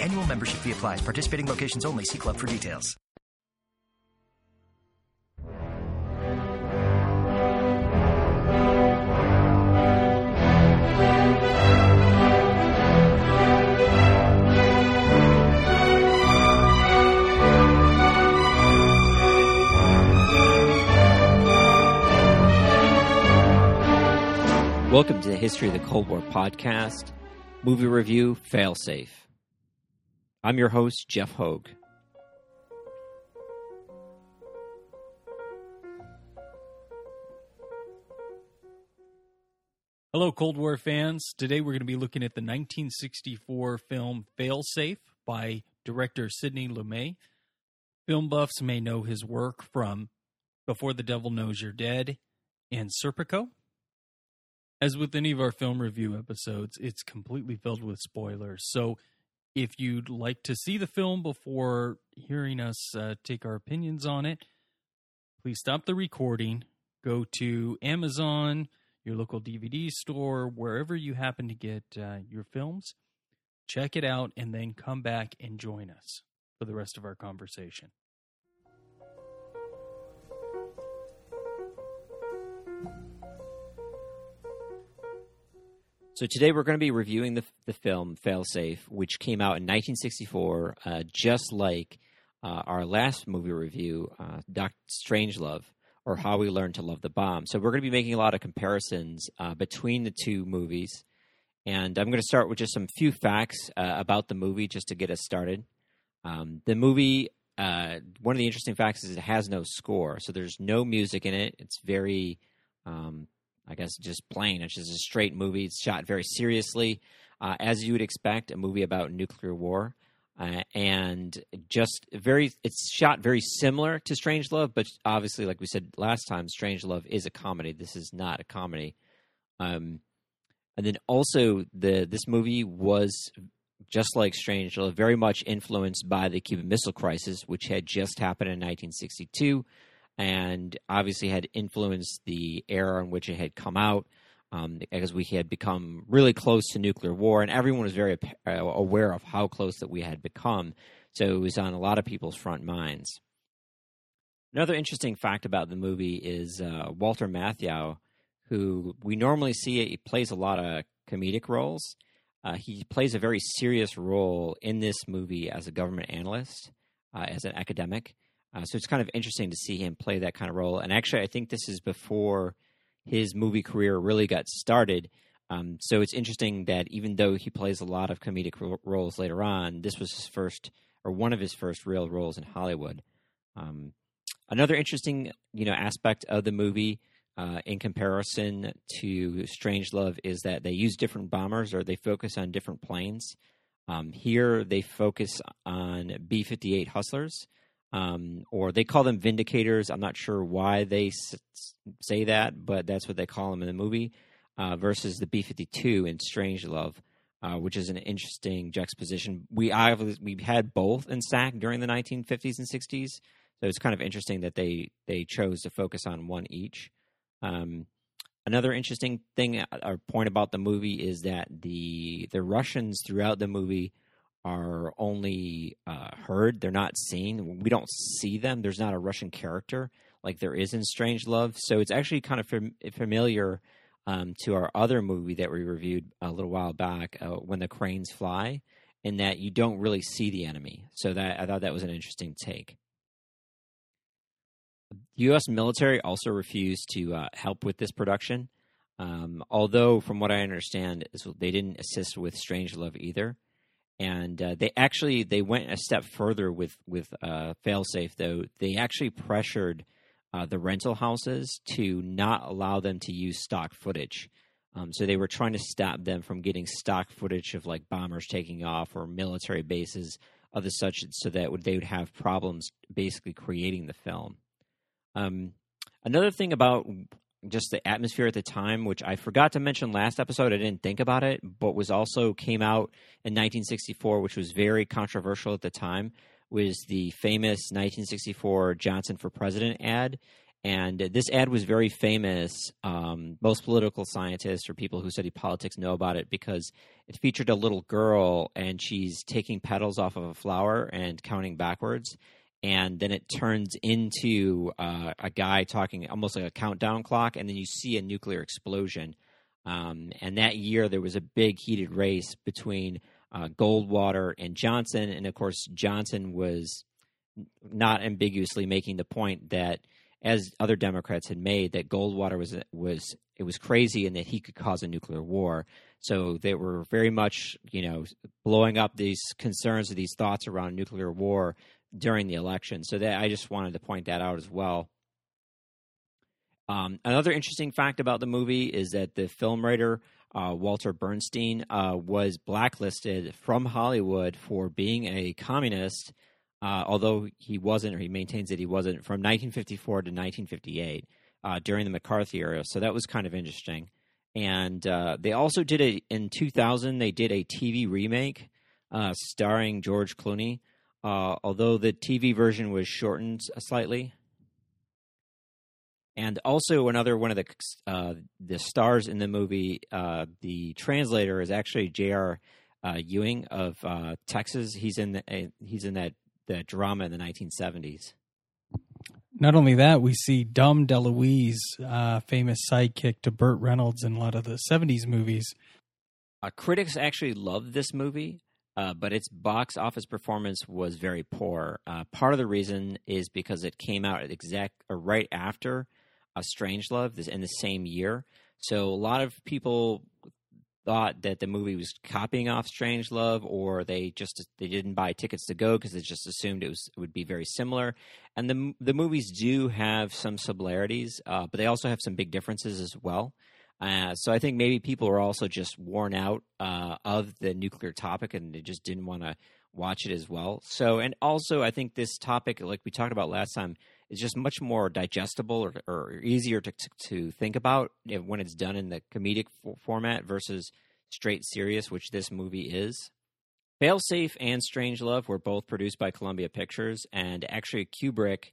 Annual membership fee applies. Participating locations only. See club for details. Welcome to the History of the Cold War podcast, movie review, failsafe. I'm your host, Jeff Hogue. Hello, Cold War fans. Today we're going to be looking at the 1964 film Failsafe by director Sidney Lumet. Film buffs may know his work from Before the Devil Knows You're Dead and Serpico. As with any of our film review episodes, it's completely filled with spoilers. So if you'd like to see the film before hearing us uh, take our opinions on it, please stop the recording, go to Amazon, your local DVD store, wherever you happen to get uh, your films, check it out, and then come back and join us for the rest of our conversation. So today we're going to be reviewing the, the film Failsafe, which came out in 1964, uh, just like uh, our last movie review, uh, Doctor Strangelove, or How We Learned to Love the Bomb. So we're going to be making a lot of comparisons uh, between the two movies, and I'm going to start with just some few facts uh, about the movie just to get us started. Um, the movie, uh, one of the interesting facts is it has no score, so there's no music in it. It's very um, I guess just plain. It's just a straight movie. It's shot very seriously, uh, as you would expect, a movie about nuclear war. Uh, and just very, it's shot very similar to Strangelove, but obviously, like we said last time, Strangelove is a comedy. This is not a comedy. Um, and then also, the this movie was just like Strangelove, very much influenced by the Cuban Missile Crisis, which had just happened in 1962 and obviously had influenced the era in which it had come out um, because we had become really close to nuclear war, and everyone was very uh, aware of how close that we had become. So it was on a lot of people's front minds. Another interesting fact about the movie is uh, Walter Matthau, who we normally see he plays a lot of comedic roles. Uh, he plays a very serious role in this movie as a government analyst, uh, as an academic. Uh, so it's kind of interesting to see him play that kind of role. And actually, I think this is before his movie career really got started. Um, so it's interesting that even though he plays a lot of comedic ro- roles later on, this was his first or one of his first real roles in Hollywood. Um, another interesting, you know, aspect of the movie uh, in comparison to Strangelove is that they use different bombers or they focus on different planes. Um, here, they focus on B 58 Hustlers um, or they call them vindicators. I'm not sure why they s- say that, but that's what they call them in the movie. Uh, versus the B-52 in Strangelove, uh, which is an interesting juxtaposition. We we had both in SAC during the 1950s and 60s, so it's kind of interesting that they they chose to focus on one each. Um, another interesting thing uh, or point about the movie is that the the Russians throughout the movie are only uh, heard; they're not seen. We don't see them. There's not a Russian character like there is in Strange Love. so it's actually kind of fam- familiar um, to our other movie that we reviewed a little while back, uh, "When the Cranes Fly," in that you don't really see the enemy. So that I thought that was an interesting take. The U.S. military also refused to uh, help with this production, um, although, from what I understand, they didn't assist with Strange Love either and uh, they actually they went a step further with with uh, failsafe though they actually pressured uh, the rental houses to not allow them to use stock footage um, so they were trying to stop them from getting stock footage of like bombers taking off or military bases of the such so that they would have problems basically creating the film. Um, another thing about just the atmosphere at the time, which I forgot to mention last episode, I didn't think about it, but was also came out in 1964, which was very controversial at the time, was the famous 1964 Johnson for President ad. And this ad was very famous. Um, most political scientists or people who study politics know about it because it featured a little girl and she's taking petals off of a flower and counting backwards. And then it turns into uh, a guy talking almost like a countdown clock, and then you see a nuclear explosion. Um, and that year, there was a big heated race between uh, Goldwater and Johnson. And of course, Johnson was not ambiguously making the point that as other Democrats had made, that Goldwater was was it was crazy and that he could cause a nuclear war. So they were very much, you know, blowing up these concerns or these thoughts around nuclear war during the election. So that I just wanted to point that out as well. Um, another interesting fact about the movie is that the film writer uh, Walter Bernstein uh, was blacklisted from Hollywood for being a communist uh, although he wasn't, or he maintains that he wasn't, from 1954 to 1958 uh, during the McCarthy era. So that was kind of interesting. And uh, they also did it in 2000. They did a TV remake uh, starring George Clooney, uh, although the TV version was shortened slightly. And also another one of the uh, the stars in the movie, the translator is actually J.R. Ewing of Texas. He's in the, he's in that the drama in the 1970s. Not only that, we see Dom DeLuise, uh, famous sidekick to Burt Reynolds in a lot of the 70s movies. Uh, critics actually loved this movie, uh, but its box office performance was very poor. Uh, part of the reason is because it came out exact or right after a Strangelove in the same year. So a lot of people thought that the movie was copying off Strange Love, or they just they didn't buy tickets to go because they just assumed it was it would be very similar. And the the movies do have some similarities, uh, but they also have some big differences as well. Uh, so I think maybe people are also just worn out uh, of the nuclear topic, and they just didn't want to watch it as well. So, and also I think this topic, like we talked about last time, is just much more digestible or, or easier to, to, think about when it's done in the comedic format versus straight serious, which this movie is. Failsafe and Strangelove were both produced by Columbia Pictures, and actually Kubrick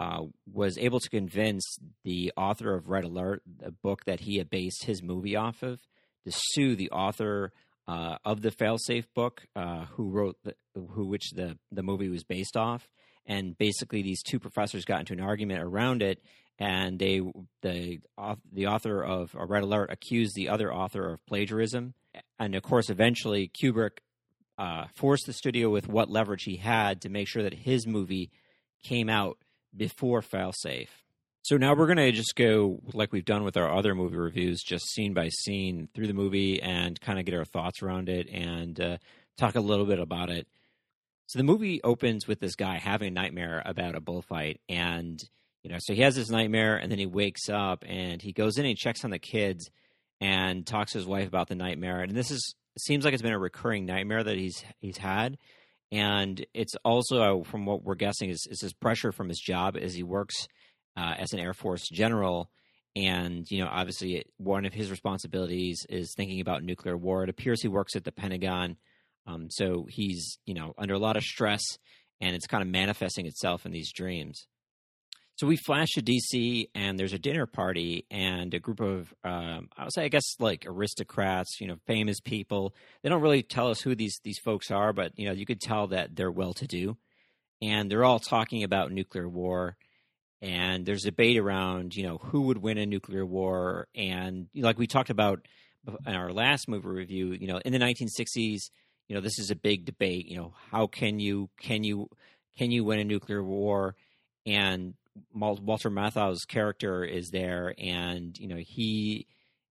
uh, was able to convince the author of Red Alert, the book that he had based his movie off of, to sue the author uh, of the Failsafe book, uh, who wrote the, who which the the movie was based off, and basically these two professors got into an argument around it and they the the author of red alert accused the other author of plagiarism. And of course eventually kubrick uh, forced the studio with what leverage he had to make sure that his movie came out before failsafe. So now we're going to just go like we've done with our other movie reviews just scene by scene through the movie and kind of get our thoughts around it and uh, talk a little bit about it. So the movie opens with this guy having a nightmare about a bullfight, and you know, so he has this nightmare, and then he wakes up and he goes in and he checks on the kids and talks to his wife about the nightmare. And this is seems like it's been a recurring nightmare that he's he's had, and it's also from what we're guessing is, is his pressure from his job as he works uh, as an Air Force general. And you know, obviously, one of his responsibilities is thinking about nuclear war. It appears he works at the Pentagon um, so he's, you know, under a lot of stress and it's kind of manifesting itself in these dreams. So we flash to DC and there's a dinner party and a group of, um, I would say, I guess like aristocrats, you know, famous people. They don't really tell us who these, these folks are, but, you know, you could tell that they're well to do. And they're all talking about nuclear war and there's debate around you know who would win a nuclear war and like we talked about in our last movie review you know in the 1960s you know this is a big debate you know how can you can you can you win a nuclear war and Walter Matthau's character is there and you know he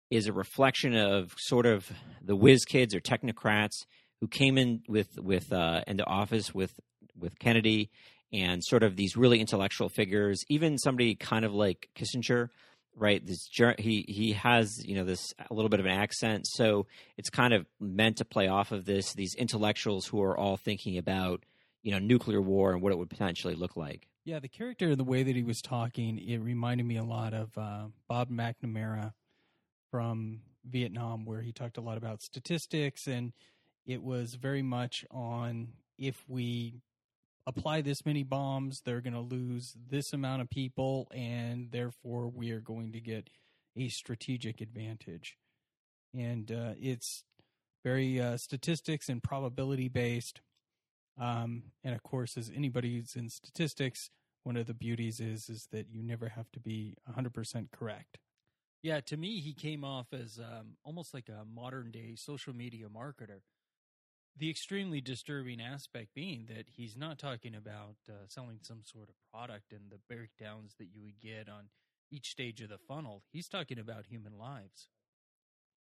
is a reflection of sort of the whiz kids or technocrats who came in with with uh, into office with with Kennedy and sort of these really intellectual figures even somebody kind of like Kissinger right this he he has you know this a little bit of an accent so it's kind of meant to play off of this these intellectuals who are all thinking about you know nuclear war and what it would potentially look like. Yeah, the character and the way that he was talking, it reminded me a lot of uh, Bob McNamara from Vietnam, where he talked a lot about statistics, and it was very much on if we apply this many bombs, they're going to lose this amount of people, and therefore we are going to get a strategic advantage. And uh, it's very uh, statistics and probability based. Um, and of course, as anybody who's in statistics, one of the beauties is is that you never have to be 100% correct. Yeah, to me, he came off as um, almost like a modern day social media marketer. The extremely disturbing aspect being that he's not talking about uh, selling some sort of product and the breakdowns that you would get on each stage of the funnel. He's talking about human lives.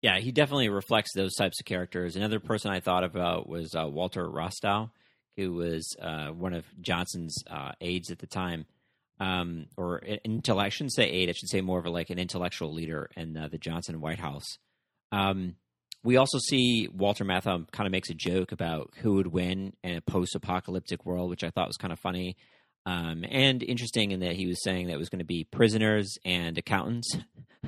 Yeah, he definitely reflects those types of characters. Another person I thought about was uh, Walter Rostow, who was uh, one of Johnson's uh, aides at the time, um, or until I shouldn't say aide, I should say more of a, like an intellectual leader in uh, the Johnson White House. Um, we also see Walter Matthau kind of makes a joke about who would win in a post-apocalyptic world, which I thought was kind of funny um, and interesting in that he was saying that it was going to be prisoners and accountants.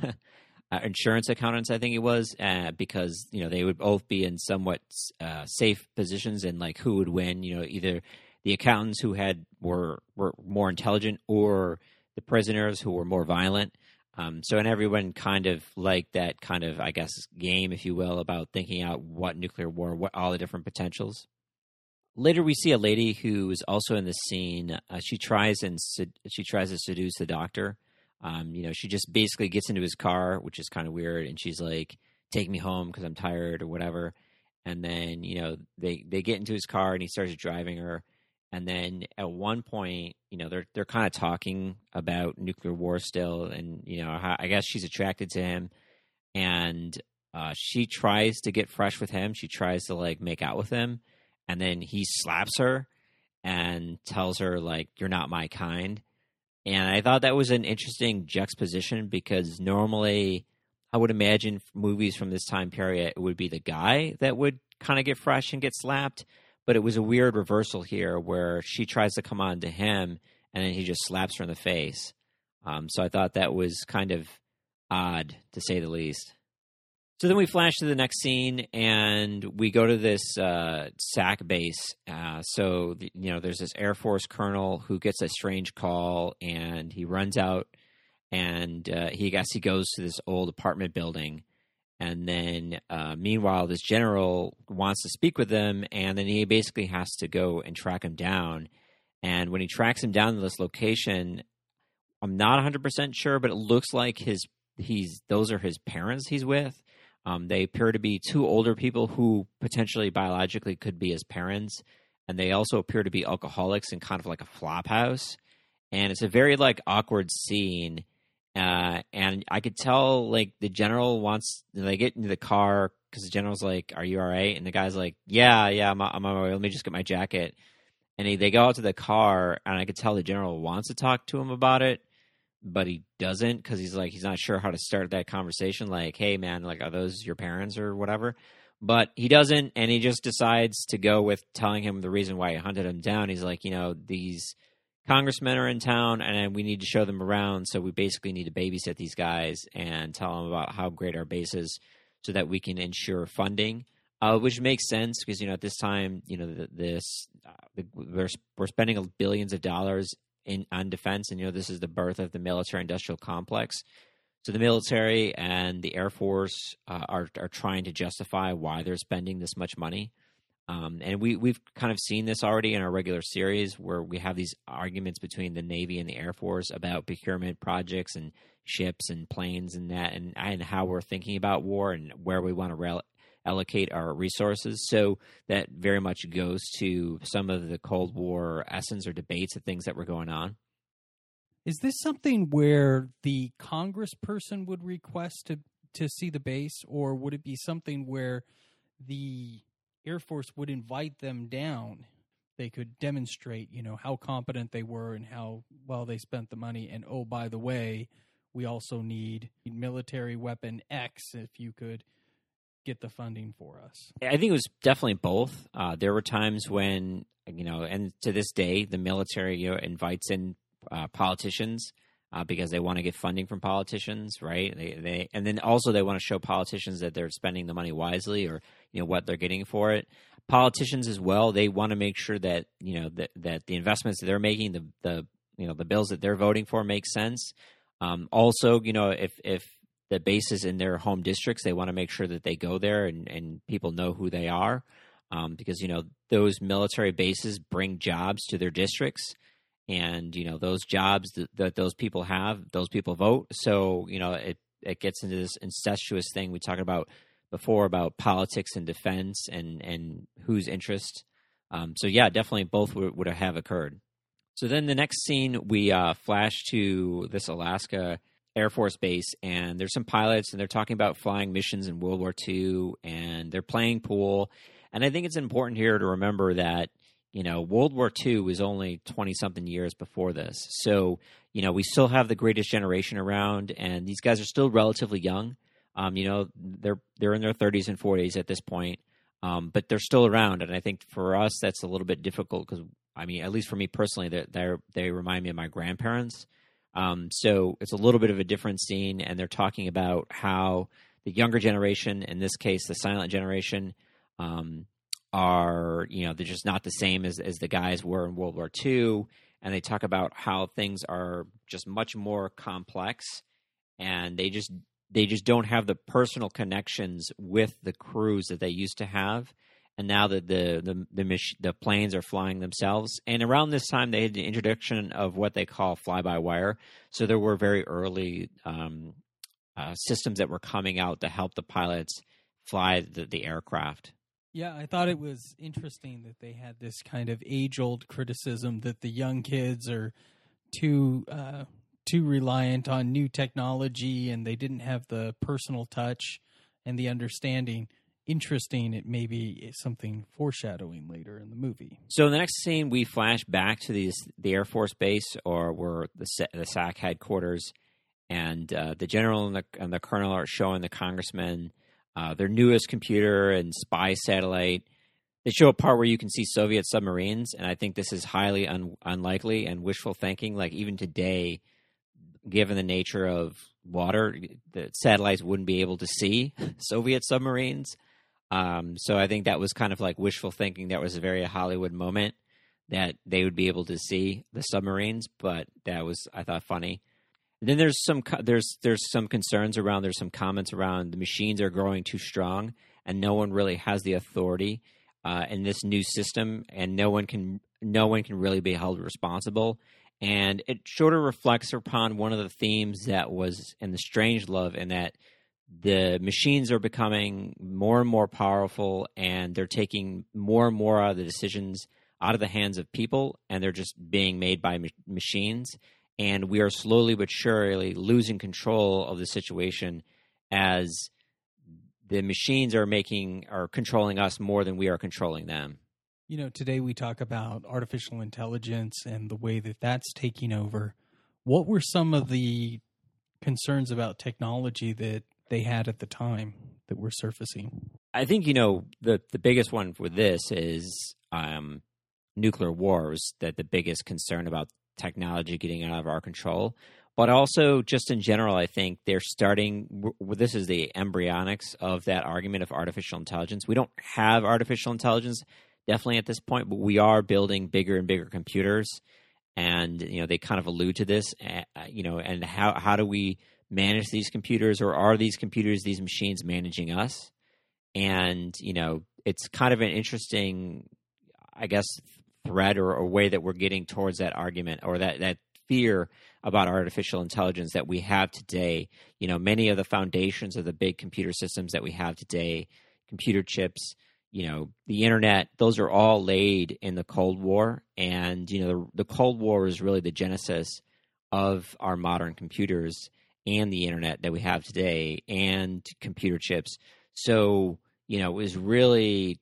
uh, insurance accountants, I think it was, uh, because you know they would both be in somewhat uh, safe positions, and like who would win? You know, either the accountants who had were were more intelligent, or the prisoners who were more violent. Um, so, and everyone kind of liked that kind of, I guess, game, if you will, about thinking out what nuclear war, what all the different potentials. Later, we see a lady who is also in the scene. Uh, she tries and she tries to seduce the doctor um, you know, she just basically gets into his car, which is kind of weird, and she's like, "Take me home because I'm tired" or whatever. And then you know they they get into his car and he starts driving her. And then at one point, you know, they're they're kind of talking about nuclear war still, and you know, how, I guess she's attracted to him, and uh, she tries to get fresh with him. She tries to like make out with him, and then he slaps her and tells her like, "You're not my kind." And I thought that was an interesting juxtaposition because normally I would imagine movies from this time period, it would be the guy that would kind of get fresh and get slapped. But it was a weird reversal here where she tries to come on to him and then he just slaps her in the face. Um, so I thought that was kind of odd to say the least. So then we flash to the next scene, and we go to this uh, SAC base. Uh, so the, you know, there's this Air Force colonel who gets a strange call, and he runs out, and uh, he I guess he goes to this old apartment building, and then uh, meanwhile, this general wants to speak with him, and then he basically has to go and track him down. And when he tracks him down to this location, I'm not 100 percent sure, but it looks like his he's those are his parents he's with um, they appear to be two older people who potentially biologically could be his parents, and they also appear to be alcoholics in kind of like a flop house. And it's a very like awkward scene. Uh, and I could tell like the general wants they get into the car because the general's like, "Are you all right?" And the guy's like, "Yeah, yeah, I'm, I'm on my way. Let me just get my jacket." And he, they go out to the car, and I could tell the general wants to talk to him about it, but he doesn't because he's like he's not sure how to start that conversation like hey man like are those your parents or whatever? But he doesn't and he just decides to go with telling him the reason why he hunted him down. He's like you know these congressmen are in town and we need to show them around so we basically need to babysit these guys and tell them about how great our base is so that we can ensure funding uh, which makes sense because you know at this time you know this uh, we're, we're spending billions of dollars in on defense, and you know this is the birth of the military-industrial complex. So the military and the Air Force uh, are are trying to justify why they're spending this much money. Um, and we we've kind of seen this already in our regular series where we have these arguments between the Navy and the Air Force about procurement projects and ships and planes and that and and how we're thinking about war and where we want to rel- allocate our resources. So that very much goes to some of the Cold War essence or debates of things that were going on. Is this something where the congressperson would request to, to see the base, or would it be something where the Air Force would invite them down? They could demonstrate, you know, how competent they were and how well they spent the money. And oh, by the way, we also need military weapon X if you could get the funding for us? I think it was definitely both. Uh, there were times when you know, and to this day, the military you know invites in uh, politicians uh, because they want to get funding from politicians, right? They, they, and then also they want to show politicians that they're spending the money wisely or you know what they're getting for it. Politicians as well, they want to make sure that you know that that the investments that they're making, the the you know the bills that they're voting for make sense. Um, also, you know, if if the bases in their home districts, they want to make sure that they go there and, and people know who they are, um, because you know those military bases bring jobs to their districts. And you know those jobs that, that, those people have those people vote. So you know it it gets into this incestuous thing we talked about before about politics and defense and and whose interest. Um, so yeah definitely both would, would have occurred. So then the next scene we uh, flash to this alaska air force base and there's some pilots and they're talking about flying missions in world war ii and they're playing pool and i think it's important here to remember that you know, World War II was only 20 something years before this. So, you know, we still have the greatest generation around, and these guys are still relatively young. Um, you know, they're they're in their 30s and 40s at this point, um, but they're still around. And I think for us, that's a little bit difficult because, I mean, at least for me personally, they they remind me of my grandparents. Um, so it's a little bit of a different scene, and they're talking about how the younger generation, in this case, the silent generation, um, are you know they're just not the same as as the guys were in World War II, and they talk about how things are just much more complex, and they just they just don't have the personal connections with the crews that they used to have. And now that the the the, mach- the planes are flying themselves, and around this time they had the introduction of what they call fly by wire. So there were very early um, uh, systems that were coming out to help the pilots fly the, the aircraft. Yeah, I thought it was interesting that they had this kind of age-old criticism that the young kids are too uh, too reliant on new technology and they didn't have the personal touch and the understanding. Interesting, it may be something foreshadowing later in the movie. So in the next scene, we flash back to these the Air Force Base or where the the SAC headquarters, and uh, the general and the, and the colonel are showing the congressman uh, their newest computer and spy satellite. They show a part where you can see Soviet submarines, and I think this is highly un- unlikely and wishful thinking. Like even today, given the nature of water, the satellites wouldn't be able to see Soviet submarines. Um, so I think that was kind of like wishful thinking. That was a very Hollywood moment that they would be able to see the submarines, but that was I thought funny. Then there's some there's there's some concerns around. There's some comments around the machines are growing too strong, and no one really has the authority uh, in this new system, and no one can no one can really be held responsible. And it sort of reflects upon one of the themes that was in the strange love in that the machines are becoming more and more powerful, and they're taking more and more of the decisions out of the hands of people, and they're just being made by ma- machines and we are slowly but surely losing control of the situation as the machines are making are controlling us more than we are controlling them. You know, today we talk about artificial intelligence and the way that that's taking over. What were some of the concerns about technology that they had at the time that were surfacing? I think you know the the biggest one for this is um, nuclear wars. That the biggest concern about technology getting out of our control. But also, just in general, I think they're starting. This is the embryonics of that argument of artificial intelligence. We don't have artificial intelligence definitely at this point, but we are building bigger and bigger computers, and you know they kind of allude to this. You know, and how how do we manage these computers, or are these computers, these machines, managing us? And you know, it's kind of an interesting, I guess, thread or, or way that we're getting towards that argument or that that fear about artificial intelligence that we have today. You know, many of the foundations of the big computer systems that we have today, computer chips, you know, the internet, those are all laid in the Cold War. And, you know, the, the Cold War is really the genesis of our modern computers and the internet that we have today and computer chips. So, you know, it was really,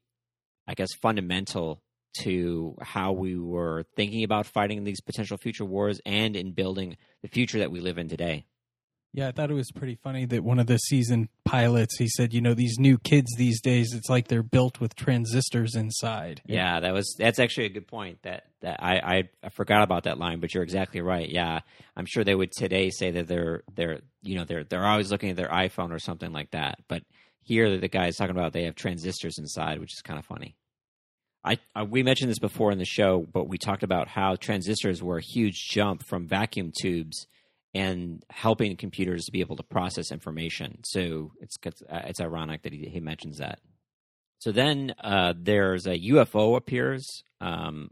I guess, fundamental to how we were thinking about fighting these potential future wars and in building the future that we live in today. Yeah, I thought it was pretty funny that one of the season pilots he said, you know, these new kids these days, it's like they're built with transistors inside. Yeah, that was that's actually a good point. That that I, I I forgot about that line, but you're exactly right. Yeah, I'm sure they would today say that they're they're you know they're they're always looking at their iPhone or something like that. But here the guy's talking about they have transistors inside, which is kind of funny. I, I we mentioned this before in the show, but we talked about how transistors were a huge jump from vacuum tubes and helping computers to be able to process information. So it's it's, uh, ironic that he, he mentions that. So then uh, there's a UFO appears um,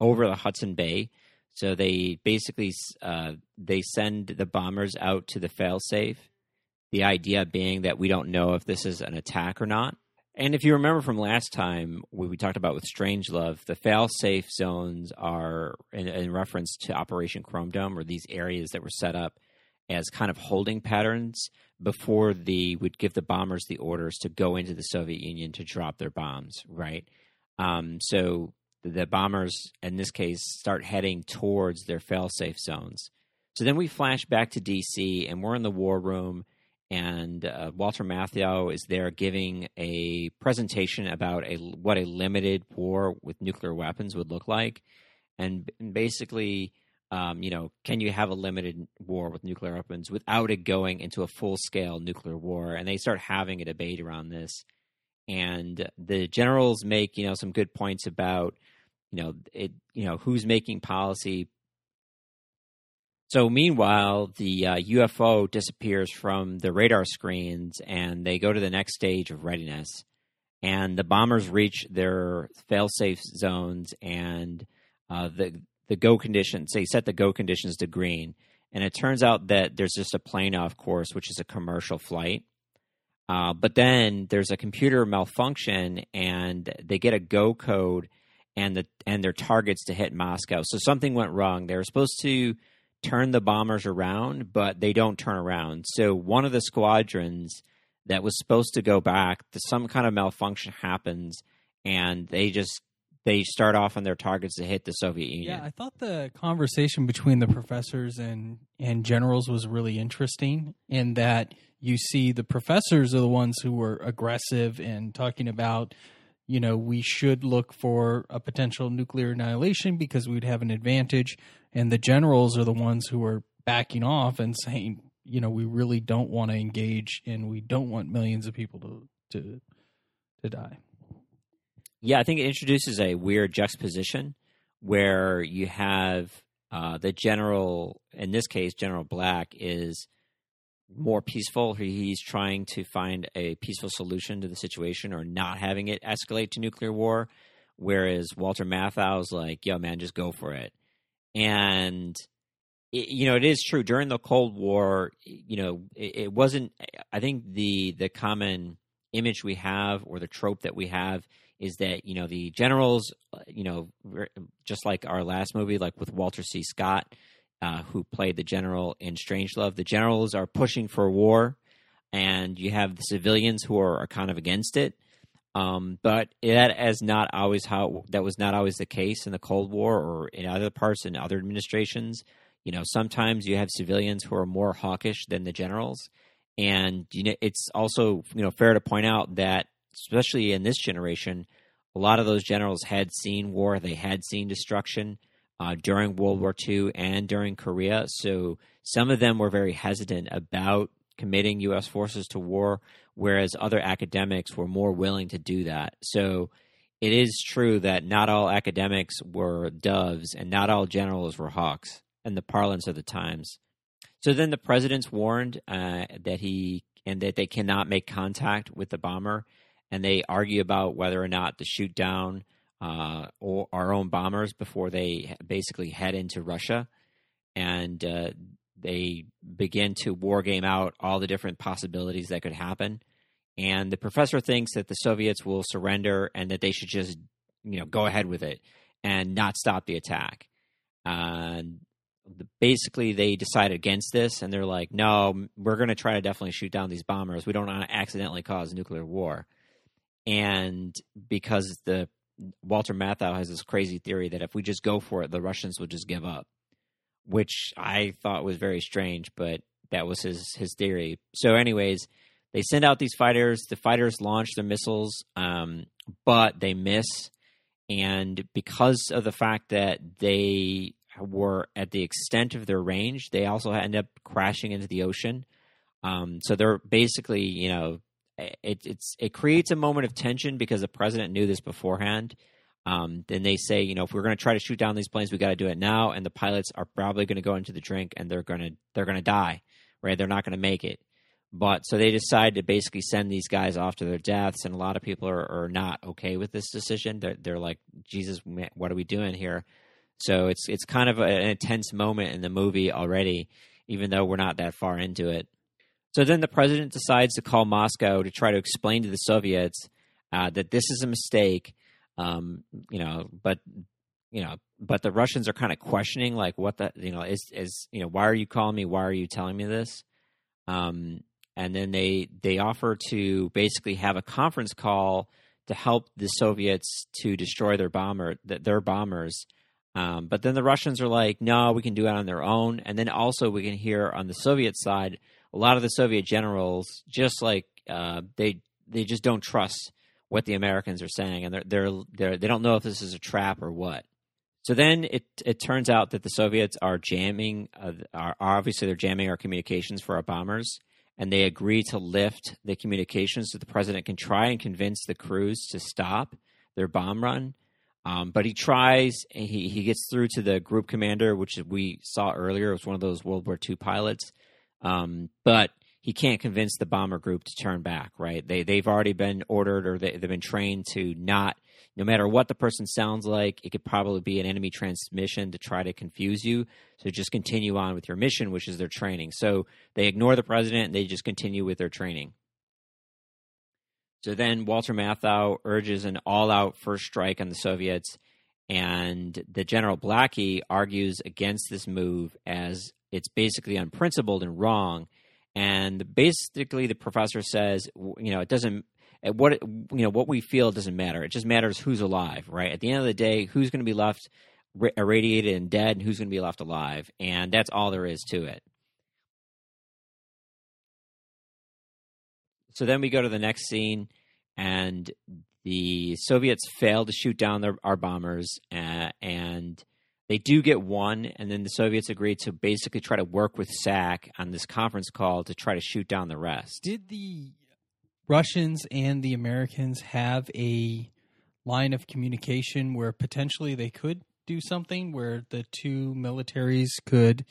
over the Hudson Bay. So they basically uh, they send the bombers out to the failsafe. The idea being that we don't know if this is an attack or not. And if you remember from last time, what we talked about with Strange Love, the fail-safe zones are in, in, reference to Operation Chrome Dome, or these areas that were set up as kind of holding patterns before the would give the bombers the orders to go into the Soviet Union to drop their bombs. Right. Um, so the bombers, in this case, start heading towards their fail-safe zones. So then we flash back to DC, and we're in the war room and uh, Walter Matthau is there giving a presentation about a what a limited war with nuclear weapons would look like, and, basically, um, you know, can you have a limited war with nuclear weapons without it going into a full scale nuclear war? And they start having a debate around this, and the generals make you know some good points about you know it you know who's making policy so meanwhile, the uh, UFO disappears from the radar screens, and they go to the next stage of readiness. And the bombers reach their fail-safe zones, and uh, the the go conditions they set the go conditions to green. And it turns out that there's just a plane off course, which is a commercial flight. Uh, but then there's a computer malfunction, and they get a go code, and the and their targets to hit Moscow. So something went wrong. They were supposed to turn the bombers around, but they don't turn around. So one of the squadrons that was supposed to go back, some kind of malfunction happens, and they just they start off on their targets to hit the Soviet Union. Yeah, I thought the conversation between the professors and and generals was really interesting in that you see the professors are the ones who were aggressive and talking about you know, we should look for a potential nuclear annihilation because we'd have an advantage. And the generals are the ones who are backing off and saying, you know, we really don't want to engage and we don't want millions of people to to to die. Yeah, I think it introduces a weird juxtaposition where you have uh, the general, in this case, General Black, is more peaceful. He's trying to find a peaceful solution to the situation or not having it escalate to nuclear war. Whereas Walter Matthau's like, yo, man, just go for it. And, it, you know, it is true. During the Cold War, you know, it, it wasn't, I think the, the common image we have or the trope that we have is that you know the generals uh, you know just like our last movie like with walter c scott uh, who played the general in Strangelove. The generals are pushing for war, and you have the civilians who are, are kind of against it. Um, but that is not always how that was not always the case in the Cold War or in other parts in other administrations. You know, sometimes you have civilians who are more hawkish than the generals, and you know it's also you know fair to point out that especially in this generation, a lot of those generals had seen war, they had seen destruction uh, during World War II and during Korea. So some of them were very hesitant about committing U.S. forces to war, whereas other academics were more willing to do that. So it is true that not all academics were doves and not all generals were hawks in the parlance of the times. So then the president's warned uh, that he and that they cannot make contact with the bomber, and they argue about whether or not to shoot down uh, or our own bombers before they basically head into Russia, and uh, they begin to war game out all the different possibilities that could happen. And the professor thinks that the Soviets will surrender and that they should just, you know, go ahead with it and not stop the attack. And basically, they decide against this, and they're like, "No, we're going to try to definitely shoot down these bombers. We don't want to accidentally cause nuclear war." And because the Walter Matthau has this crazy theory that if we just go for it, the Russians would just give up, which I thought was very strange. But That was his his theory. So, anyways, they send out these fighters. The fighters launch their missiles, um, but they miss. And because of the fact that they were at the extent of their range, they also end up crashing into the ocean. Um, so they're basically, you know, it, it's it creates a moment of tension because the president knew this beforehand. Um, then they say, you know, if we're going to try to shoot down these planes, we got to do it now, and the pilots are probably going to go into the drink and they're going to they're going to die, right? They're not going to make it. But so they decide to basically send these guys off to their deaths, and a lot of people are, are not okay with this decision. They're, they're like, Jesus, what are we doing here? So it's it's kind of an intense moment in the movie already, even though we're not that far into it. So then the president decides to call Moscow to try to explain to the Soviets uh, that this is a mistake. Um, you know, but you know, but the Russians are kind of questioning, like, what the, you know, is is you know, why are you calling me? Why are you telling me this? Um, and then they they offer to basically have a conference call to help the Soviets to destroy their bomber their bombers. Um, but then the Russians are like, no, we can do it on their own. And then also we can hear on the Soviet side, a lot of the Soviet generals just like uh, they they just don't trust what the Americans are saying, and they're they're, they're they don't know if this is a trap or what. So then it it turns out that the Soviets are jamming, uh, are obviously they're jamming our communications for our bombers, and they agree to lift the communications so the president can try and convince the crews to stop their bomb run. Um, but he tries, he, he gets through to the group commander, which we saw earlier. It was one of those World War II pilots. Um, but he can't convince the bomber group to turn back, right? They, they've already been ordered or they, they've been trained to not, no matter what the person sounds like, it could probably be an enemy transmission to try to confuse you. So just continue on with your mission, which is their training. So they ignore the president and they just continue with their training. So then Walter Matthau urges an all out first strike on the Soviets, and the General Blackie argues against this move as it's basically unprincipled and wrong. And basically, the professor says, you know, it doesn't what it, you know what we feel doesn't matter. It just matters who's alive, right? At the end of the day, who's going to be left irradiated and dead, and who's going to be left alive, and that's all there is to it. So then we go to the next scene, and the Soviets fail to shoot down their, our bombers, uh, and they do get one, and then the Soviets agree to basically try to work with SAC on this conference call to try to shoot down the rest. Did the Russians and the Americans have a line of communication where potentially they could do something where the two militaries could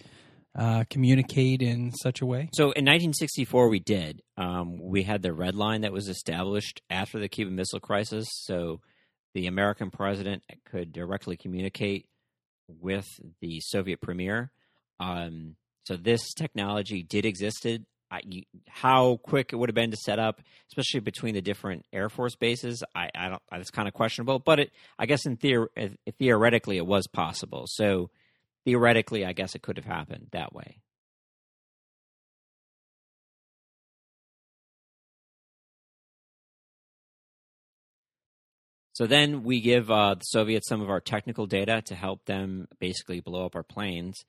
uh, communicate in such a way? So in 1964, we did. Um, we had the red line that was established after the Cuban Missile Crisis. So the American president could directly communicate with the Soviet premier. Um, so this technology did existed. I, how quick it would have been to set up, especially between the different Air Force bases, I, I don't. It's kind of questionable. But it, I guess, in theor- theoretically, it was possible. So theoretically, I guess it could have happened that way. So then we give uh, the Soviets some of our technical data to help them basically blow up our planes.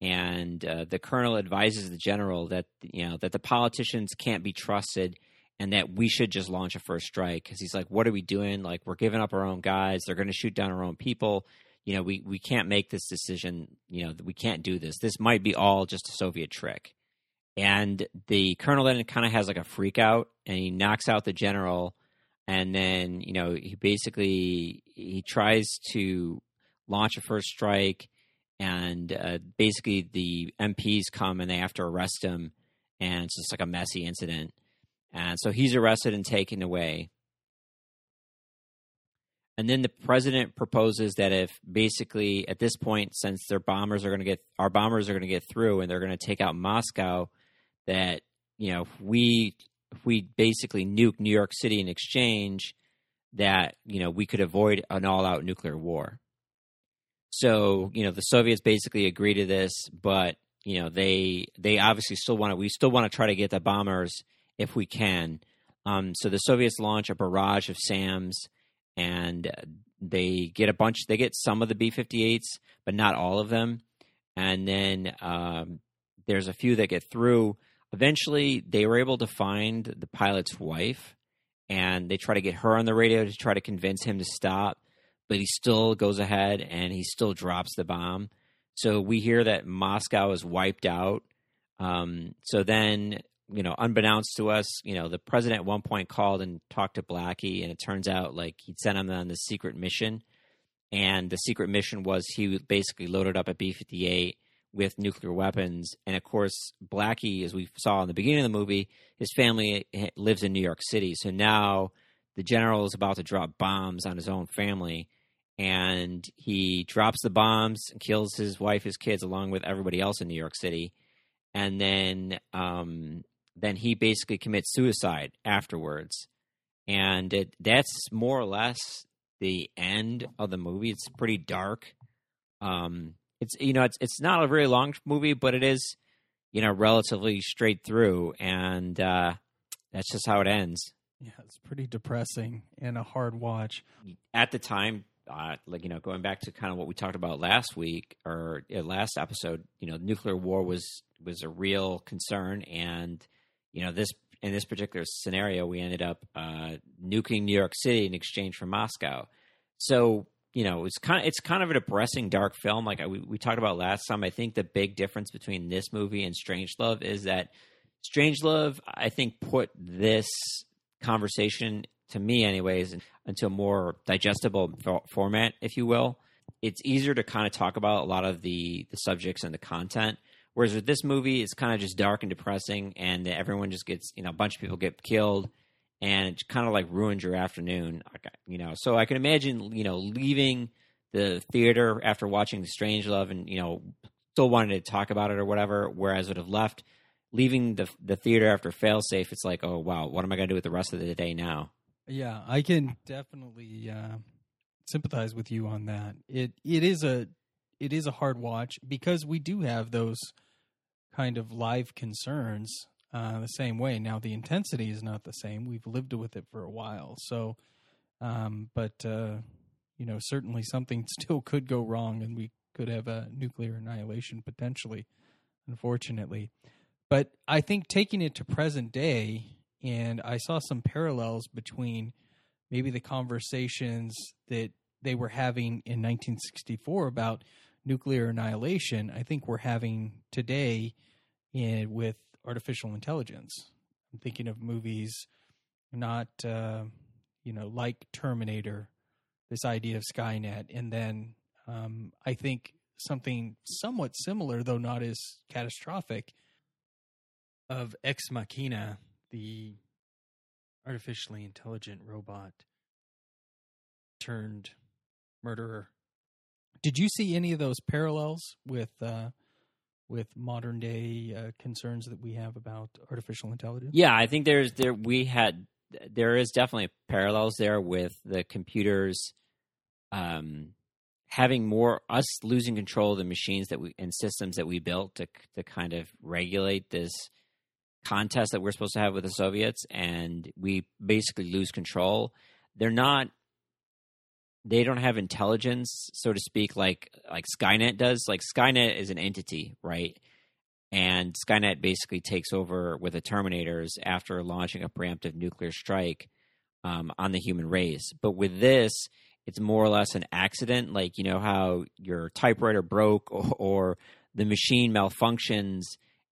And uh, the colonel advises the general that you know that the politicians can't be trusted, and that we should just launch a first strike because he's like, "What are we doing? Like we're giving up our own guys. They're going to shoot down our own people. You know, we we can't make this decision. You know, we can't do this. This might be all just a Soviet trick." And the colonel then kind of has like a freak out, and he knocks out the general and then you know he basically he tries to launch a first strike and uh, basically the MPs come and they have to arrest him. And it's just like a messy incident. And so he's arrested and taken away. And then the president proposes that if basically at this point since their bombers are going to get our bombers are going to get through and they're going to take out Moscow that you know we if we basically nuke New York City in exchange, that you know we could avoid an all-out nuclear war. So you know the Soviets basically agree to this, but you know they they obviously still want to. We still want to try to get the bombers if we can. Um, so the Soviets launch a barrage of SAMs, and they get a bunch. They get some of the B-58s, but not all of them. And then um, there's a few that get through. Eventually, they were able to find the pilot's wife, and they try to get her on the radio to try to convince him to stop. But he still goes ahead and he still drops the bomb. So we hear that Moscow is wiped out. Um, so then, you know, unbeknownst to us, you know, the president at one point called and talked to Blackie, and it turns out like he'd sent him on this secret mission. And the secret mission was he basically loaded up a B 58 with nuclear weapons. And of course, Blackie, as we saw in the beginning of the movie, his family lives in New York City. So now the general is about to drop bombs on his own family. And he drops the bombs and kills his wife, his kids, along with everybody else in New York City. And then, um, then he basically commits suicide afterwards. And it, that's more or less the end of the movie. It's pretty dark. Um, it's you know it's it's not a very long movie, but it is you know relatively straight through, and uh, that's just how it ends. Yeah, it's pretty depressing and a hard watch. At the time, uh, like you know, going back to kind of what we talked about last week or uh, last episode, you know, nuclear war was was a real concern, and you know this in this particular scenario, we ended up uh, nuking New York City in exchange for Moscow. So you know, it's kind of it's kind of a depressing, dark film. Like we, we talked about last time. I think the big difference between this movie and Strangelove is that Strangelove, I think, put this conversation to me, anyways, into a more digestible for- format, if you will. It's easier to kind of talk about a lot of the the subjects and the content. Whereas with this movie, it's kind of just dark and depressing, and everyone just gets, you know, a bunch of people get killed, and it kind of like ruined your afternoon, you know. So I can imagine, you know, leaving the theater after watching The Strangelove and you know still wanted to talk about it or whatever. Whereas would have left, leaving the the theater after Failsafe, it's like, oh wow, what am I going to do with the rest of the day now? Yeah, I can definitely uh, sympathize with you on that. It it is a it is a hard watch because we do have those kind of live concerns uh, the same way. Now the intensity is not the same. We've lived with it for a while, so um, but uh, you know certainly something still could go wrong, and we could have a nuclear annihilation potentially. Unfortunately, but I think taking it to present day, and I saw some parallels between maybe the conversations that they were having in 1964 about nuclear annihilation. I think we're having today in, with artificial intelligence. I'm thinking of movies not uh, you know like Terminator, this idea of Skynet, and then um, I think something somewhat similar, though not as catastrophic, of Ex Machina, the artificially intelligent robot turned murderer. Did you see any of those parallels with uh, with modern day uh, concerns that we have about artificial intelligence? Yeah, I think there's there we had there is definitely parallels there with the computers um, having more us losing control of the machines that we and systems that we built to to kind of regulate this contest that we're supposed to have with the Soviets, and we basically lose control. They're not they don't have intelligence, so to speak, like like Skynet does. Like Skynet is an entity, right? And Skynet basically takes over with the Terminators after launching a preemptive nuclear strike um, on the human race. But with this, it's more or less an accident, like you know how your typewriter broke or, or the machine malfunctions,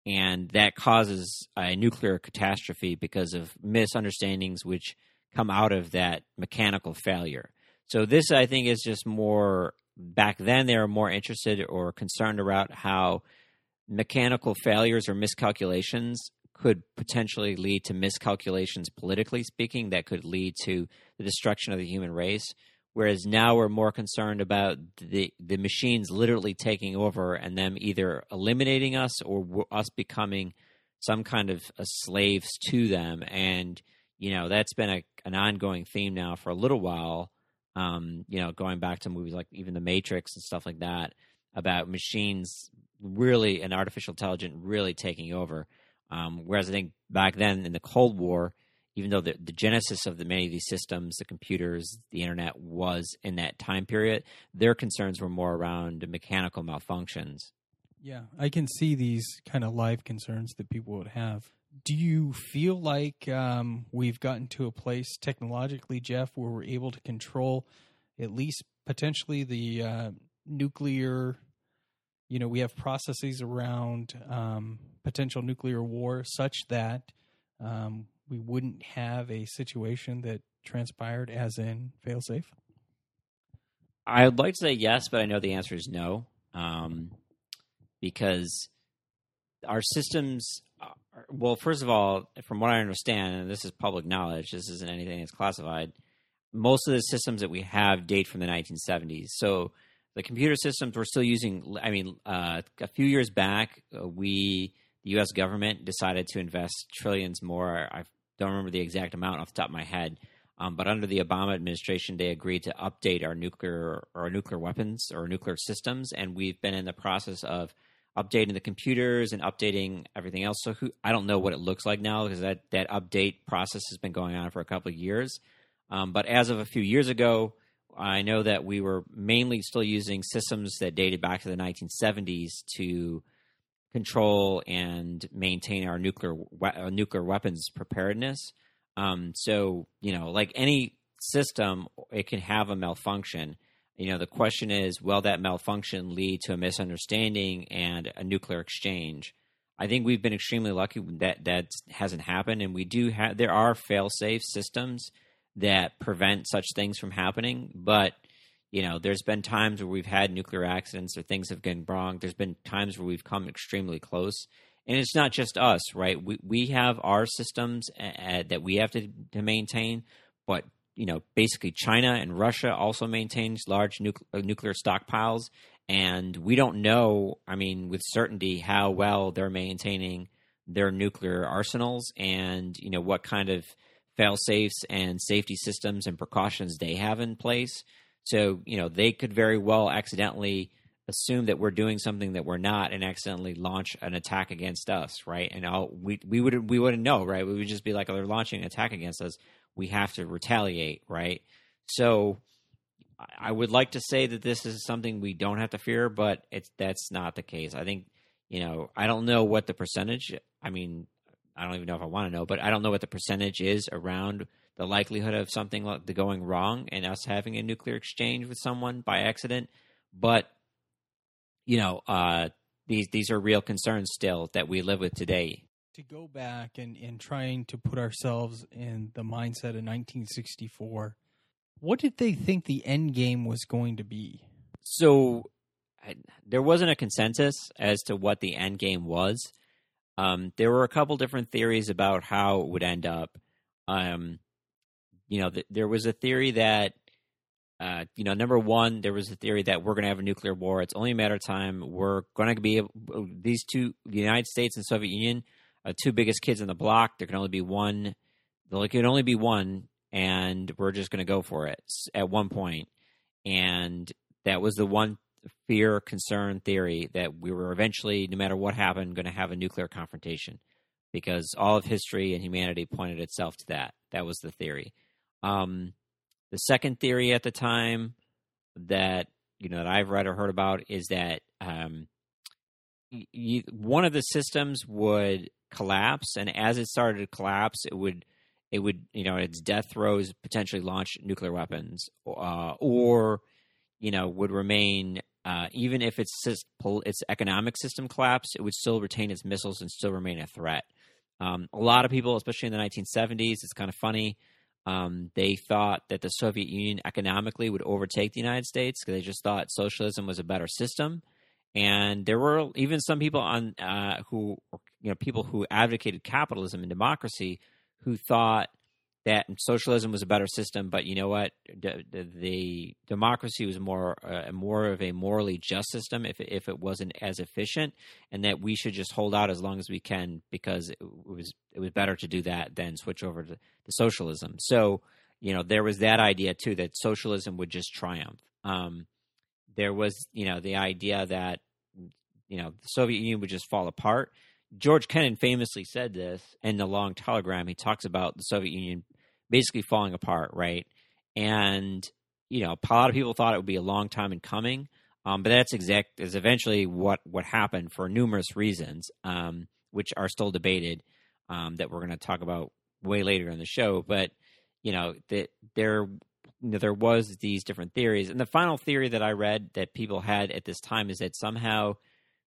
and that causes a nuclear catastrophe because of misunderstandings which come out of that mechanical failure. So this, I think, is just more. Back then, they were more interested or concerned about how mechanical failures or miscalculations could potentially lead to miscalculations, politically speaking, that could lead to the destruction of the human race. Whereas now we're more concerned about the the machines literally taking over and them either eliminating us or us becoming some kind of uh, slaves to them. And you know that's been a, an ongoing theme now for a little while. Um, you know, going back to movies like even The Matrix and stuff like that about machines really and artificial intelligence really taking over. Um, whereas I think back then in the Cold War, even though the, the genesis of the many of these systems, the computers, the internet was in that time period, their concerns were more around mechanical malfunctions. Yeah, I can see these kind of live concerns that people would have. Do you feel like um, we've gotten to a place technologically, Jeff, where we're able to control at least potentially the uh, nuclear? You know, we have processes around um, potential nuclear war such that um, we wouldn't have a situation that transpired as in failsafe. I would like to say yes, but I know the answer is no, um, because our systems. Well, first of all, from what I understand, and this is public knowledge, this isn't anything that's classified. Most of the systems that we have date from the 1970s. So the computer systems we're still using. I mean, uh, a few years back, uh, we the U.S. government decided to invest trillions more. I don't remember the exact amount off the top of my head um, but under the Obama administration, they agreed to update our nuclear our nuclear weapons or nuclear systems, and we've been in the process of updating the computers and updating everything else. So who, I don't know what it looks like now because that that update process has been going on for a couple of years. Um, but as of a few years ago, I know that we were mainly still using systems that dated back to the 1970s to control and maintain our nuclear uh, nuclear weapons preparedness. Um, so you know, like any system, it can have a malfunction. You know, the question is, will that malfunction lead to a misunderstanding and a nuclear exchange? I think we've been extremely lucky that that hasn't happened, and we do have. There are fail-safe systems that prevent such things from happening, but you know, there's been times where we've had nuclear accidents or things have gone wrong. There's been times where we've come extremely close, and it's not just us, right? We we have our systems uh, that we have to, to maintain, but you know, basically China and Russia also maintains large nucle- uh, nuclear stockpiles, and we don't know. I mean, with certainty, how well they're maintaining their nuclear arsenals, and you know what kind of fail safes and safety systems and precautions they have in place. So you know, they could very well accidentally assume that we're doing something that we're not and accidentally launch an attack against us, right? And we we would we wouldn't know, right? We would just be like, oh, they're launching an attack against us. We have to retaliate, right? So I would like to say that this is something we don't have to fear, but it's that's not the case. I think you know I don't know what the percentage. I mean, I don't even know if I want to know, but I don't know what the percentage is around the likelihood of something going wrong and us having a nuclear exchange with someone by accident. But you know, uh, these these are real concerns still that we live with today. To go back and, and trying to put ourselves in the mindset of 1964, what did they think the end game was going to be? So I, there wasn't a consensus as to what the end game was. Um, there were a couple different theories about how it would end up. Um, you know, th- there was a theory that uh, you know, number one, there was a theory that we're going to have a nuclear war. It's only a matter of time. We're going to be able, these two, the United States and Soviet Union, uh, two biggest kids in the block. There can only be one. There can only be one, and we're just going to go for it at one point. And that was the one fear, concern, theory that we were eventually, no matter what happened, going to have a nuclear confrontation, because all of history and humanity pointed itself to that. That was the theory. Um, the second theory at the time that you know that I've read or heard about is that um, you, one of the systems would collapse, and as it started to collapse, it would it would you know its death throes potentially launch nuclear weapons, uh, or you know would remain uh, even if its its economic system collapsed, it would still retain its missiles and still remain a threat. Um, a lot of people, especially in the 1970s, it's kind of funny. Um, they thought that the Soviet Union economically would overtake the United States because they just thought socialism was a better system. And there were even some people on uh, who, you know, people who advocated capitalism and democracy who thought that socialism was a better system, but you know what? The, democracy was more uh, more of a morally just system if if it wasn't as efficient, and that we should just hold out as long as we can because it was it was better to do that than switch over to, to socialism. So you know there was that idea too that socialism would just triumph. Um, there was you know the idea that you know the Soviet Union would just fall apart George Kennan famously said this in the long telegram. He talks about the Soviet Union basically falling apart, right? And, you know, a lot of people thought it would be a long time in coming. Um, but that's exact is eventually what what happened for numerous reasons, um, which are still debated. Um, that we're going to talk about way later in the show. But you know that there you know, there was these different theories, and the final theory that I read that people had at this time is that somehow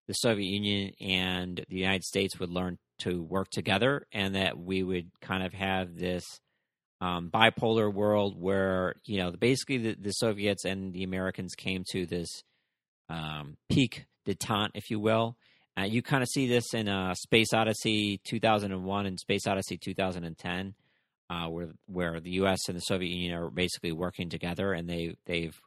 the Soviet Union and the United States would learn to work together, and that we would kind of have this um, bipolar world where you know basically the, the, Soviets and the Americans came to this um, peak detente, if you will. Uh, you kind of see this in uh, Space Odyssey 2001 and Space Odyssey 2010, uh, where where the U.S. and the Soviet Union are basically working together, and they they've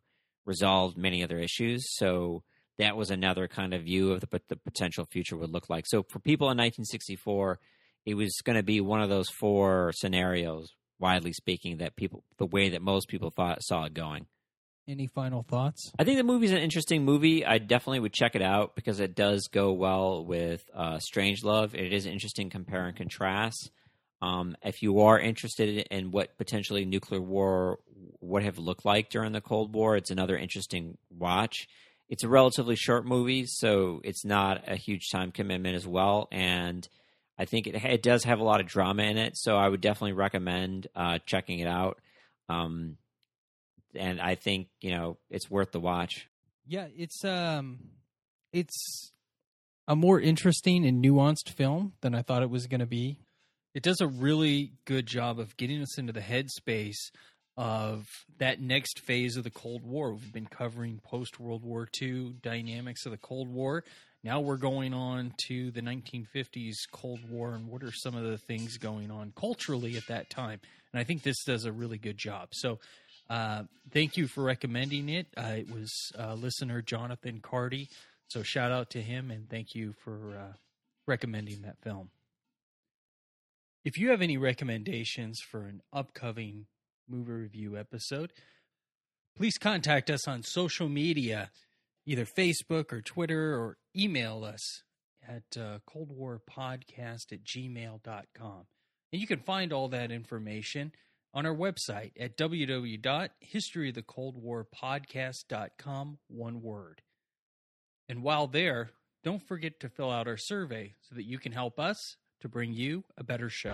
resolved many other issues. So that was another kind of view of the, the potential future would look like. So for people in 1964, it was going to be one of those four scenarios, widely speaking, that people the way that most people thought saw it going. Any final thoughts? I think the movie's an interesting movie. I definitely would check it out because it does go well with uh, Strangelove. It is interesting compare and contrast. Um, if you are interested in what potentially nuclear war would have looked like during the Cold War, it's another interesting watch. It's a relatively short movie, so it's not a huge time commitment as well. And I think it, it does have a lot of drama in it, so I would definitely recommend uh, checking it out. Um, and I think you know it's worth the watch. Yeah, it's um, it's a more interesting and nuanced film than I thought it was going to be. It does a really good job of getting us into the headspace of that next phase of the Cold War. We've been covering post World War II dynamics of the Cold War. Now we're going on to the 1950s Cold War and what are some of the things going on culturally at that time. And I think this does a really good job. So uh, thank you for recommending it. Uh, it was uh, listener Jonathan Carty. So shout out to him and thank you for uh, recommending that film. If you have any recommendations for an upcoming movie review episode, please contact us on social media, either Facebook or Twitter, or email us at uh, coldwarpodcast at gmail.com. And you can find all that information on our website at www.historyofthecoldwarpodcast.com, one word. And while there, don't forget to fill out our survey so that you can help us to bring you a better show.